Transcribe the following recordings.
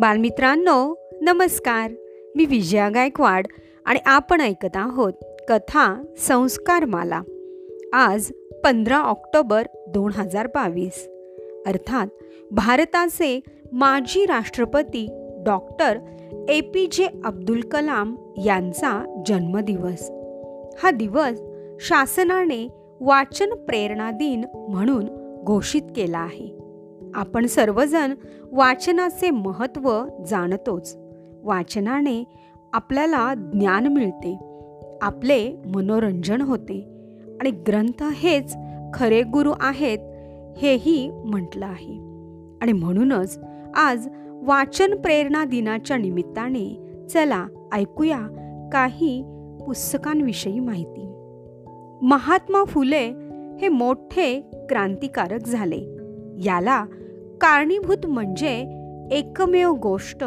बालमित्रांनो नमस्कार. मी विजया गायकवाड आणि आपण ऐकत आहोत कथा संस्कारमाला. आज पंधरा ऑक्टोबर दोन हजार बावीस. अर्थात भारताचे माजी राष्ट्रपती डॉक्टर ए पी जे अब्दुल कलाम यांचा जन्मदिवस. हा दिवस शासनाने वाचन प्रेरणा दिन म्हणून घोषित केला आहे. आपण सर्वजण वाचनाचे महत्त्व जाणतोच. वाचनाने आपल्याला ज्ञान मिळते आपले मनोरंजन होते आणि ग्रंथ हेच खरे गुरु आहेत हेही म्हटलं आहे. आणि म्हणूनच आज वाचन प्रेरणा दिनाच्या निमित्ताने चला ऐकूया काही पुस्तकांविषयी माहिती. महात्मा फुले हे मोठे क्रांतिकारक झाले. याला कारणीभूत म्हणजे एकमेव गोष्ट.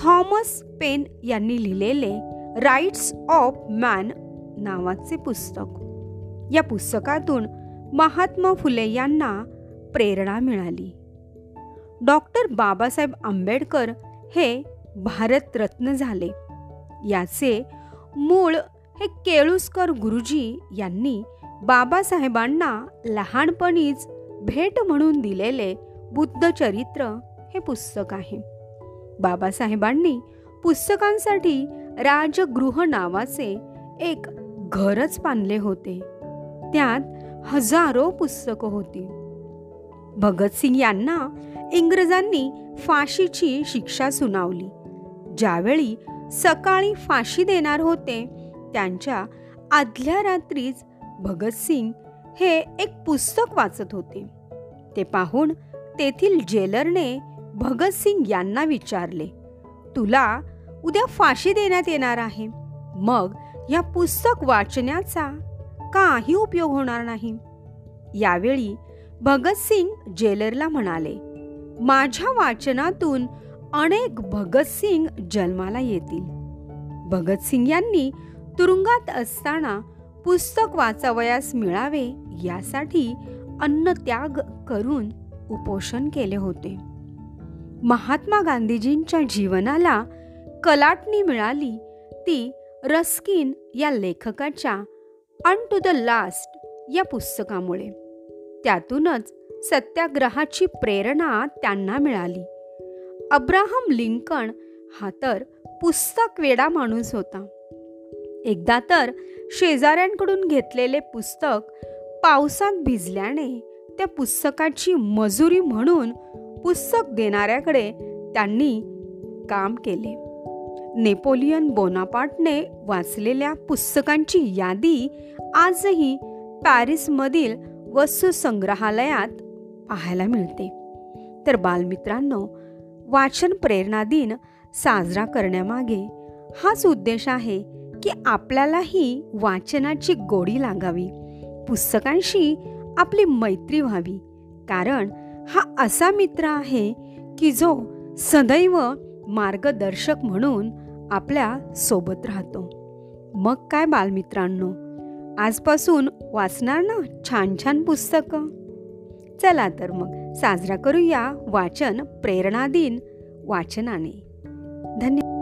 थॉमस पेन यांनी लिहिलेले राईट्स ऑफ मॅन नावाचे पुस्तक. या पुस्तकातून महात्मा फुले यांना प्रेरणा मिळाली. डॉक्टर बाबासाहेब आंबेडकर हे भारतरत्न झाले. याचे मूळ हे केळुस्कर गुरुजी यांनी बाबासाहेबांना लहानपणीच भेट म्हणून दिलेले बुद्धचरित्र हे पुस्तक आहे. बाबासाहेबांनी पुस्तकांसाठी राजगृह नावाचे एक घरच बांधले होते. त्यात हजारो पुस्तकं होती. भगतसिंग यांना इंग्रजांनी फाशीची शिक्षा सुनावली. ज्यावेळी सकाळी फाशी देणार होते त्यांच्या आदल्या रात्रीच भगतसिंग हे एक पुस्तक वाचत होते. ते पाहून तेथील जेलरने भगतसिंग यांना विचारले तुला उद्या फाशी देण्यात येणार आहे. मग या पुस्तक वाचण्याचा काही उपयोग होणार नाही. यावेळी भगतसिंग जेलरला म्हणाले माझ्या वाचनातून अनेक भगतसिंग जन्माला येतील. भगतसिंग यांनी तुरुंगात असताना पुस्तक वाचावयास मिळावे यासाठी अन्नत्याग करून उपोषण केले होते. महात्मा गांधीजींच्या जीवनाला कलाटणी मिळाली. ती रस्किन या लेखकाच्या अन टू द लास्ट या पुस्तकामुळे. त्यातूनच सत्याग्रहाची प्रेरणा त्यांना मिळाली. अब्राहम लिंकन हा तर पुस्तक वेडा माणूस होता. एकदा तर शेजाऱ्यांकडून घेतलेले पुस्तक पावसात भिजल्याने त्या पुस्तकाची मजुरी म्हणून पुस्तक देणाऱ्याकडे त्यांनी काम केले. नेपोलियन बोनापार्टने वाचलेल्या पुस्तकांची यादी आजही पॅरिसमधील वस्तुसंग्रहालयात पाहायला मिळते. तर बालमित्रांनो वाचन प्रेरणा दिन साजरा करण्यामागे हाच उद्देश आहे की आपल्यालाही वाचनाची गोडी लागावी. पुस्तकांशी आपली मैत्री व्हावी. कारण हा असा मित्र आहे की जो सदैव मार्गदर्शक म्हणून आपल्यासोबत राहतो. मग काय बालमित्रांनो? आजपासून वाचणार ना छान छान पुस्तकं? चला तर मग साजरा करूया वाचन प्रेरणा दिन वाचनाने. धन्यवाद